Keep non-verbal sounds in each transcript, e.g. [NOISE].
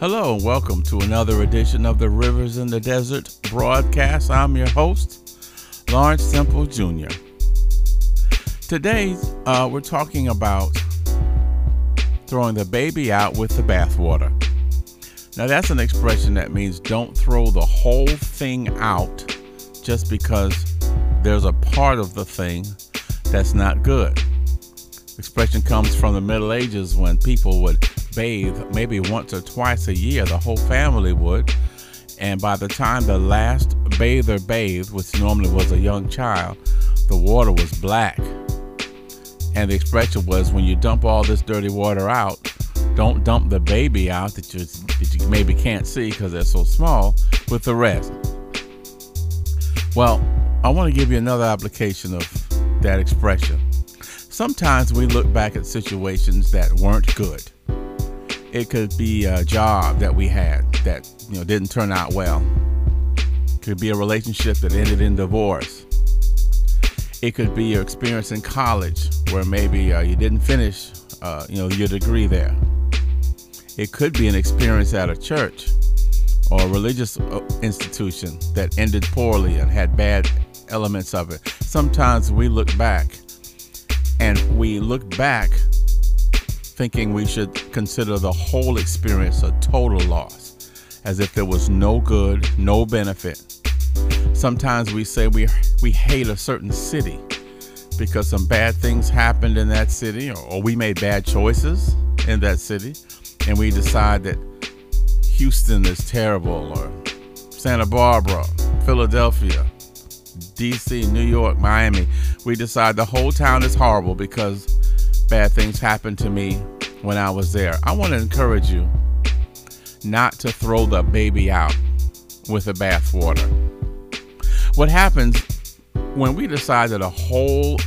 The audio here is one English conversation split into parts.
Hello and welcome to another edition of the Rivers in the Desert broadcast. I'm your host, Lawrence Temple Jr. Today, uh, we're talking about throwing the baby out with the bathwater. Now, that's an expression that means don't throw the whole thing out just because there's a part of the thing that's not good. Expression comes from the Middle Ages when people would bathe maybe once or twice a year, the whole family would. And by the time the last bather bathed, which normally was a young child, the water was black. And the expression was when you dump all this dirty water out, don't dump the baby out that you, that you maybe can't see because they're so small with the rest. Well, I want to give you another application of that expression. Sometimes we look back at situations that weren't good it could be a job that we had that you know didn't turn out well. It could be a relationship that ended in divorce. It could be your experience in college where maybe uh, you didn't finish, uh, you know, your degree there. It could be an experience at a church or a religious uh, institution that ended poorly and had bad elements of it. Sometimes we look back and we look back thinking we should consider the whole experience a total loss, as if there was no good, no benefit. Sometimes we say we, we hate a certain city because some bad things happened in that city, or, or we made bad choices in that city, and we decide that Houston is terrible, or Santa Barbara, Philadelphia, DC, New York, Miami. We decide the whole town is horrible because bad things happened to me when I was there. I want to encourage you not to throw the baby out with the bathwater. What happens when we decide that a whole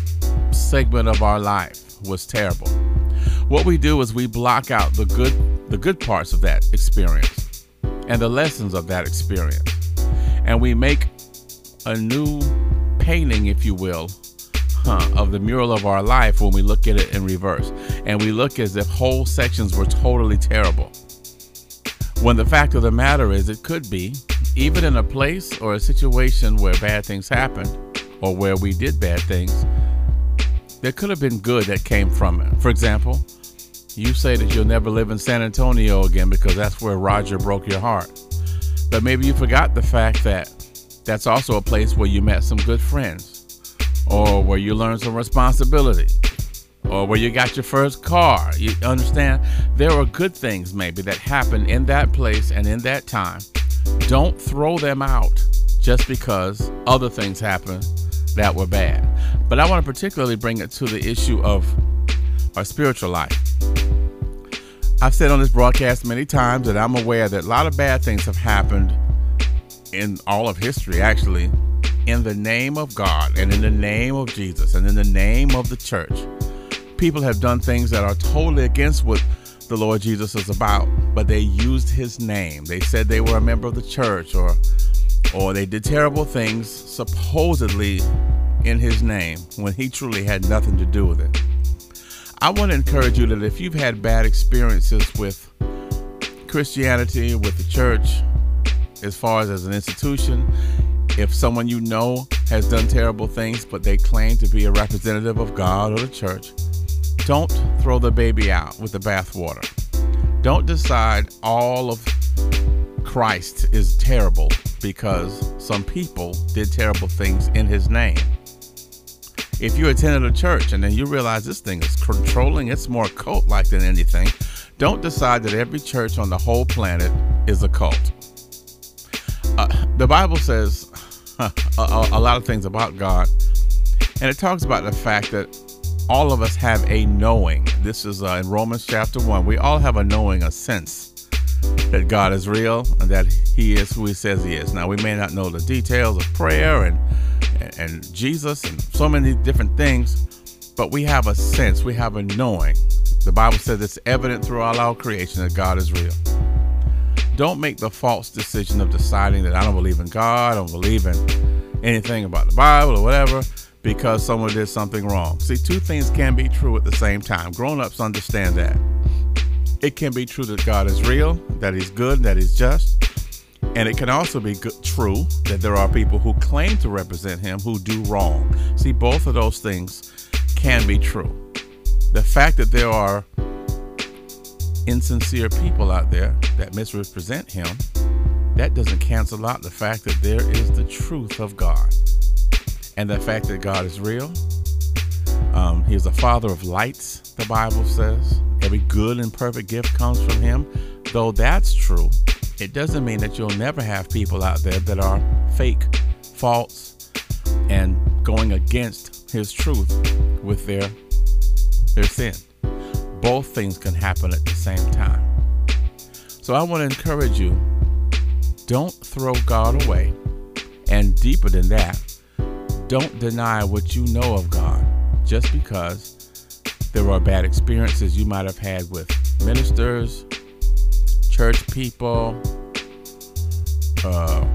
segment of our life was terrible? What we do is we block out the good the good parts of that experience and the lessons of that experience. And we make a new painting, if you will, huh, of the mural of our life when we look at it in reverse. And we look as if whole sections were totally terrible. When the fact of the matter is, it could be, even in a place or a situation where bad things happened or where we did bad things, there could have been good that came from it. For example, you say that you'll never live in San Antonio again because that's where Roger broke your heart. But maybe you forgot the fact that that's also a place where you met some good friends or where you learn some responsibility, or where you got your first car. You understand? There are good things maybe that happen in that place and in that time. Don't throw them out just because other things happen that were bad. But I want to particularly bring it to the issue of our spiritual life. I've said on this broadcast many times that I'm aware that a lot of bad things have happened in all of history, actually, in the name of God and in the name of Jesus and in the name of the church. People have done things that are totally against what the Lord Jesus is about, but they used his name. They said they were a member of the church or or they did terrible things supposedly in his name when he truly had nothing to do with it. I want to encourage you that if you've had bad experiences with Christianity, with the church, as far as as an institution, if someone you know has done terrible things, but they claim to be a representative of God or the church, don't throw the baby out with the bathwater. Don't decide all of Christ is terrible because some people did terrible things in his name. If you attended a church and then you realize this thing is controlling, it's more cult like than anything, don't decide that every church on the whole planet is a cult. Uh, the Bible says [LAUGHS] a, a, lot of things about God. And it talks about the fact that all of us have a knowing. This is uh, in Romans chapter 1. We all have a knowing, a sense that God is real and that He is who He says He is. Now, we may not know the details of prayer and, and, and Jesus and so many different things, but we have a sense, we have a knowing. The Bible says it's evident throughout our creation that God is real. Don't make the false decision of deciding that I don't believe in God, I don't believe in anything about the Bible or whatever because someone did something wrong. See, two things can be true at the same time. Grown ups understand that. It can be true that God is real, that He's good, that He's just. And it can also be good, true that there are people who claim to represent Him who do wrong. See, both of those things can be true. The fact that there are insincere people out there that misrepresent Him, that doesn't cancel out the fact that there is the truth of God. And the fact that God is real. Um, he is the Father of lights, the Bible says. Every good and perfect gift comes from Him. Though that's true, it doesn't mean that you'll never have people out there that are fake, false, and going against His truth with their their sin. Both things can happen at the same time. So I want to encourage you don't throw God away. And deeper than that, don't deny what you know of God just because there are bad experiences you might have had with ministers, church people, uh,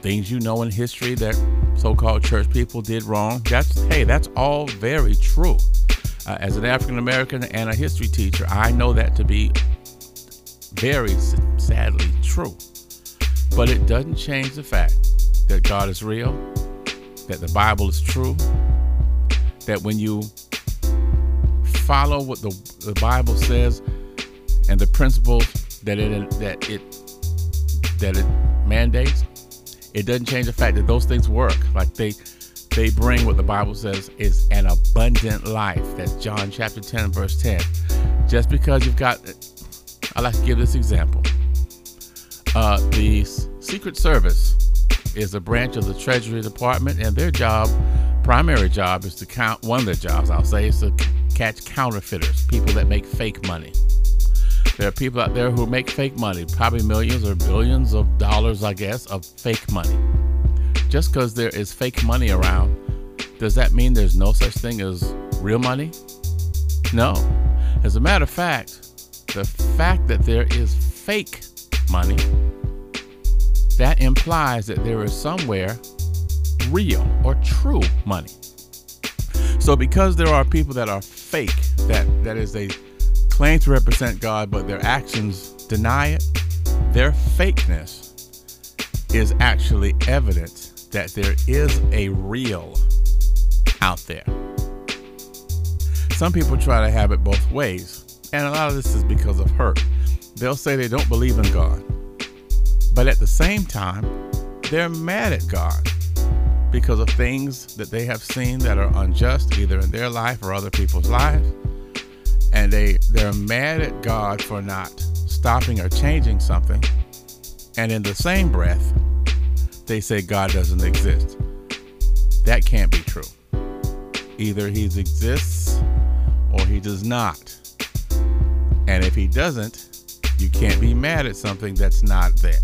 things you know in history that so-called church people did wrong. That's hey, that's all very true. Uh, as an African American and a history teacher, I know that to be very sadly true. But it doesn't change the fact that God is real, that the Bible is true, that when you follow what the, the Bible says and the principles that it that it that it mandates, it doesn't change the fact that those things work. Like they they bring what the Bible says is an abundant life. That's John chapter 10, verse 10. Just because you've got I like to give this example. Uh, the Secret Service is a branch of the Treasury Department, and their job, primary job, is to count. One of their jobs, I'll say, is to catch counterfeiters, people that make fake money. There are people out there who make fake money, probably millions or billions of dollars, I guess, of fake money. Just because there is fake money around, does that mean there's no such thing as real money? No. As a matter of fact, the fact that there is fake money, that implies that there is somewhere real or true money. So because there are people that are fake, that that is they claim to represent God, but their actions deny it, their fakeness is actually evidence that there is a real out there. Some people try to have it both ways, and a lot of this is because of hurt. They'll say they don't believe in God, but at the same time, they're mad at God because of things that they have seen that are unjust, either in their life or other people's lives. And they, they're mad at God for not stopping or changing something. And in the same breath, they say God doesn't exist. That can't be true. Either he exists or he does not. And if he doesn't, you can't be mad at something that's not there.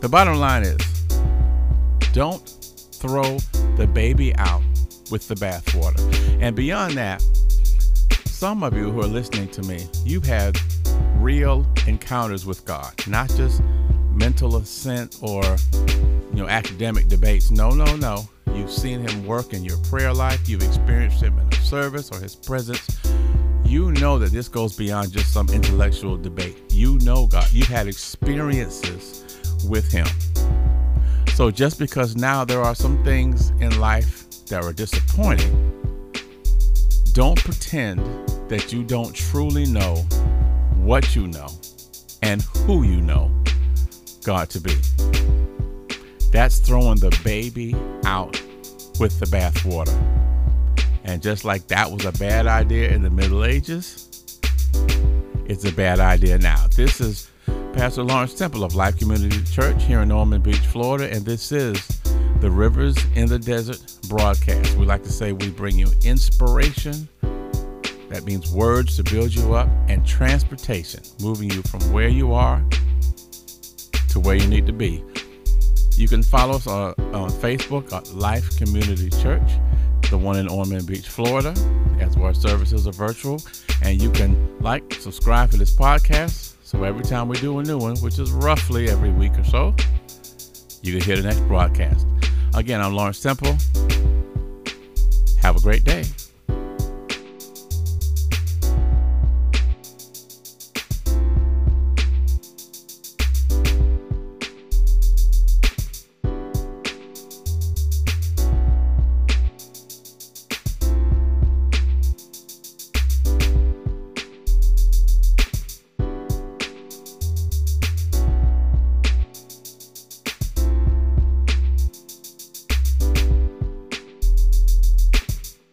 The bottom line is don't throw the baby out with the bathwater. And beyond that, some of you who are listening to me, you've had real encounters with God, not just mental assent or you know academic debates. No, no, no. You've seen him work in your prayer life, you've experienced him in a service or his presence. You know that this goes beyond just some intellectual debate. You know God. You've had experiences with him. So just because now there are some things in life that are disappointing, don't pretend that you don't truly know what you know and who you know God to be. That's throwing the baby out with the bathwater. And just like that was a bad idea in the Middle Ages, it's a bad idea now. This is Pastor Lawrence Temple of Life Community Church here in Ormond Beach, Florida, and this is the Rivers in the Desert broadcast. We like to say we bring you inspiration. That means words to build you up and transportation, moving you from where you are to where you need to be. You can follow us on, on Facebook at Life Community Church, the one in Ormond Beach, Florida, as our services are virtual. And you can like, subscribe to this podcast so every time we do a new one, which is roughly every week or so, you can hear the next broadcast. Again, I'm Lawrence Temple. Have a great day.